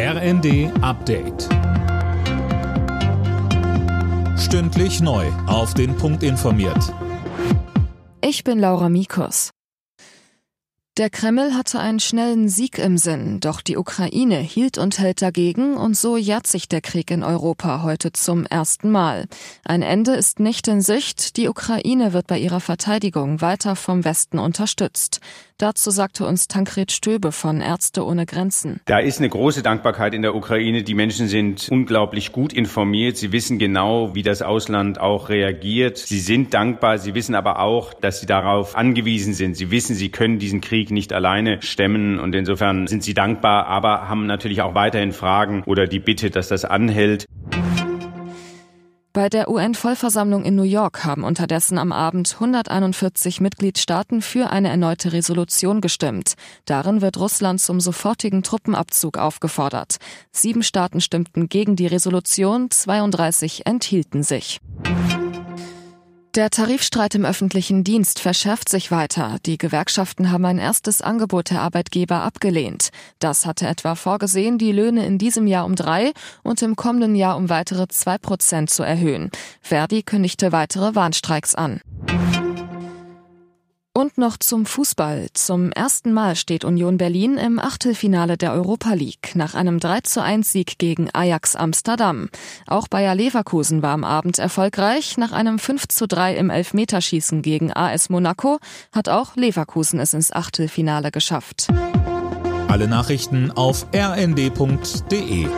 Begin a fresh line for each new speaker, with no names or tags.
RND Update. Stündlich neu. Auf den Punkt informiert.
Ich bin Laura Mikus. Der Kreml hatte einen schnellen Sieg im Sinn, doch die Ukraine hielt und hält dagegen und so jährt sich der Krieg in Europa heute zum ersten Mal. Ein Ende ist nicht in Sicht, die Ukraine wird bei ihrer Verteidigung weiter vom Westen unterstützt. Dazu sagte uns Tankred Stöbe von Ärzte ohne Grenzen.
Da ist eine große Dankbarkeit in der Ukraine. Die Menschen sind unglaublich gut informiert. Sie wissen genau, wie das Ausland auch reagiert. Sie sind dankbar. Sie wissen aber auch, dass sie darauf angewiesen sind. Sie wissen, sie können diesen Krieg nicht alleine stemmen und insofern sind sie dankbar, aber haben natürlich auch weiterhin Fragen oder die Bitte, dass das anhält.
Bei der UN-Vollversammlung in New York haben unterdessen am Abend 141 Mitgliedstaaten für eine erneute Resolution gestimmt. Darin wird Russland zum sofortigen Truppenabzug aufgefordert. Sieben Staaten stimmten gegen die Resolution, 32 enthielten sich. Der Tarifstreit im öffentlichen Dienst verschärft sich weiter. Die Gewerkschaften haben ein erstes Angebot der Arbeitgeber abgelehnt. Das hatte etwa vorgesehen, die Löhne in diesem Jahr um drei und im kommenden Jahr um weitere zwei Prozent zu erhöhen. Verdi kündigte weitere Warnstreiks an. Und noch zum Fußball. Zum ersten Mal steht Union Berlin im Achtelfinale der Europa League nach einem 3 zu 1 Sieg gegen Ajax Amsterdam. Auch Bayer Leverkusen war am Abend erfolgreich. Nach einem 5 zu 3 im Elfmeterschießen gegen AS Monaco hat auch Leverkusen es ins Achtelfinale geschafft.
Alle Nachrichten auf rnd.de